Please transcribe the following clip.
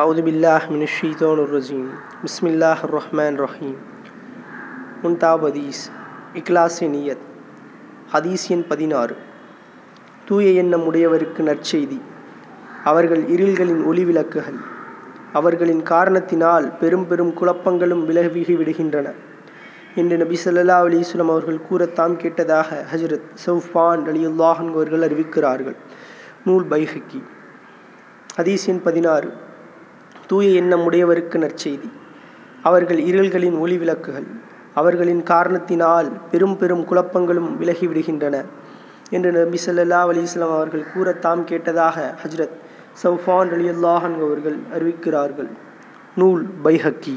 आउदबिल्लाशतरजीम बसमिल्लाहमानिर्रहीम முன்தாப் ஹதீஸ் இக்லாசே நியத் ஹதீஸ் எண் பதினாறு தூய எண்ணம் உடையவருக்கு நற்செய்தி அவர்கள் இருள்களின் ஒளி விளக்குகள் அவர்களின் காரணத்தினால் பெரும் பெரும் குழப்பங்களும் விலகி விடுகின்றன என்று நபி சொல்லல்லா அலிஸ்லாம் அவர்கள் கூறத்தாம் கேட்டதாக ஹஜரத் சௌஃபான் அலியுல்லாஹன் அவர்கள் அறிவிக்கிறார்கள் நூல் பைஹக்கி ஹதீஸ் பதினாறு தூய எண்ணம் உடையவருக்கு நற்செய்தி. அவர்கள் இருள்களின் ஒளி விளக்குகள். அவர்களின் காரணத்தினால் பெரும் பெரும் குழப்பங்களும் விலகிவிடுகின்றன என்று நபி சொல்லல்லா அலிஸ்லாம் அவர்கள் கூற தாம் கேட்டதாக ஹஜ்ரத் சௌஃபான் அலியுல்லாஹன் அவர்கள் அறிவிக்கிறார்கள். நூல் பைஹக்கி.